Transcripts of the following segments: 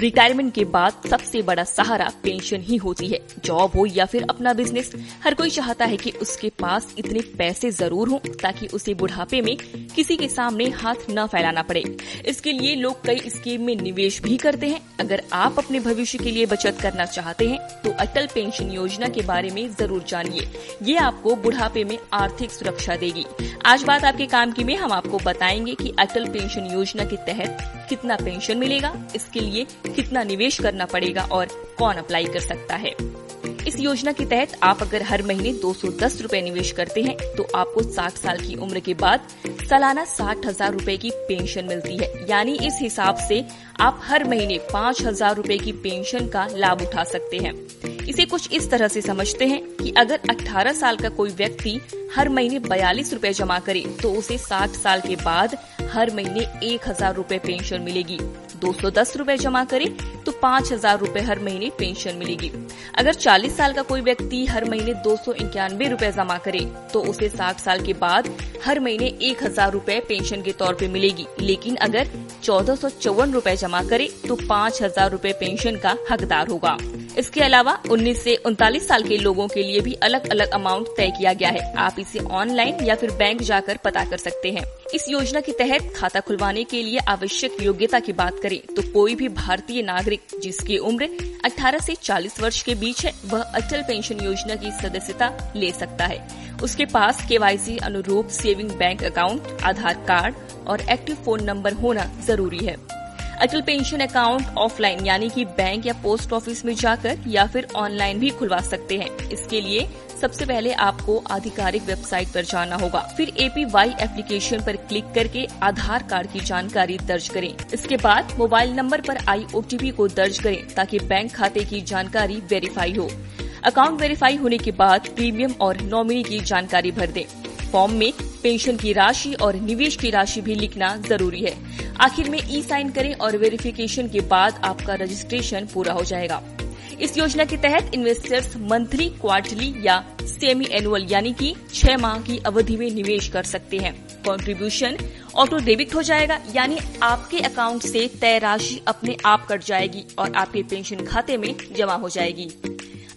Retirement के बाद सबसे बड़ा सहारा पेंशन ही होती है। जॉब हो या फिर अपना बिज़नेस हर कोई चाहता है कि उसके पास इतने पैसे ज़रूर हों, ताकि उसे बुढ़ापे में किसी के सामने हाथ न फैलाना पड़े। इसके लिए लोग कई स्कीम में निवेश भी करते हैं। अगर आप अपने भविष्य के लिए बचत करना चाहते हैं तो अटल पेंशन योजना के बारे में ज़रूर जानिए। ये आपको बुढ़ापे में आर्थिक सुरक्षा देगी। आज बात आपके काम की में, हम आपको बताएँगे कि अटल पेंशन योजना के तहत कितना पेंशन मिलेगा। इसके लिए कितना निवेश करना पड़ेगा और कौन अप्लाई कर सकता है। इस योजना के तहत आप अगर हर महीने दो सौ दस रूपए निवेश करते हैं तो आपको 60 साल की उम्र के बाद सालाना साठ हज़ार रूपए की पेंशन मिलती है। यानी इस हिसाब से आप हर महीने पाँच हज़ार रूपए की पेंशन का लाभ उठा सकते हैं। इसे कुछ इस तरह से समझते हैं कि अगर 18 साल का कोई व्यक्ति हर महीने बयालीस रूपए जमा करे तो उसे 60 साल के बाद हर महीने एक हज़ार रूपए पेंशन मिलेगी। दो सौ दस रूपए जमा करे तो पाँच हज़ार रूपए हर महीने पेंशन मिलेगी। अगर 40 साल का कोई व्यक्ति हर महीने दो सौ इक्यानवे रूपए जमा करे तो उसे 60 साल के बाद हर महीने एक हज़ार रूपए पेंशन के तौर पे मिलेगी। लेकिन अगर चौदह सौ चौवन रूपए जमा करे तो पाँच हज़ार रूपए पेंशन का हकदार होगा। इसके अलावा 19 से उनतालीस साल के लोगों के लिए भी अलग अलग अमाउंट तय किया गया है। आप इसे ऑनलाइन या फिर बैंक जाकर पता कर सकते हैं। इस योजना के तहत खाता खुलवाने के लिए आवश्यक योग्यता की बात करें तो कोई भी भारतीय नागरिक जिसकी उम्र 18 से 40 वर्ष के बीच है, वह अटल पेंशन योजना की सदस्यता ले सकता है। उसके पास केवाईसी अनुरूप saving bank account, Aadhaar card और एक्टिव फ़ोन नंबर होना ज़रूरी है। अटल पेंशन अकाउंट ऑफलाइन, यानी कि बैंक या पोस्ट ऑफ़िस में जाकर या फिर ऑनलाइन भी खुलवा सकते हैं। इसके लिए सबसे पहले आपको आधिकारिक वेबसाइट पर जाना होगा। फिर एपीवाई एप्लीकेशन पर क्लिक करके आधार कार्ड की जानकारी दर्ज करें। इसके बाद मोबाइल नंबर पर आई ओटीपी को दर्ज करें ताकि बैंक खाते की जानकारी वेरीफाई हो। अकाउंट वेरीफाई होने के बाद प्रीमियम और नॉमिनी की जानकारी भर दें। फॉर्म में पेंशन की राशि और निवेश की राशि भी लिखना ज़रूरी है। आखिर में ई साइन करें और वेरिफिकेशन के बाद आपका रजिस्ट्रेशन पूरा हो जाएगा। इस योजना के तहत इन्वेस्टर्स मंथली, क्वार्टरली या सेमी एनुअल यानी कि छह माह की अवधि में निवेश कर सकते हैं। कंट्रीब्यूशन ऑटो डेबिट हो जाएगा, यानी आपके अकाउंट से तय राशि अपने आप कट जाएगी और आपके पेंशन खाते में जमा हो जाएगी।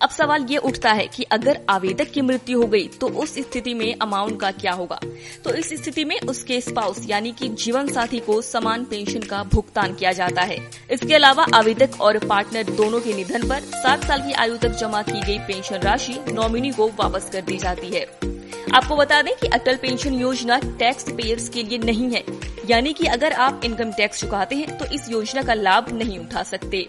अब सवाल ये उठता है कि अगर आवेदक की मृत्यु हो गई तो उस स्थिति में अमाउंट का क्या होगा? तो इस स्थिति में उसके स्पाउस यानी कि जीवन साथी को समान पेंशन का भुगतान किया जाता है। इसके अलावा आवेदक और पार्टनर दोनों के निधन पर सात साल की आयु तक जमा की गई पेंशन राशि नॉमिनी को वापस कर दी जाती है। आपको बता दें कि Atal pension Yojana tax payers के लिए नहीं है। यानी कि अगर आप इनकम टैक्स चुकाते हैं तो इस योजना का लाभ नहीं उठा सकते।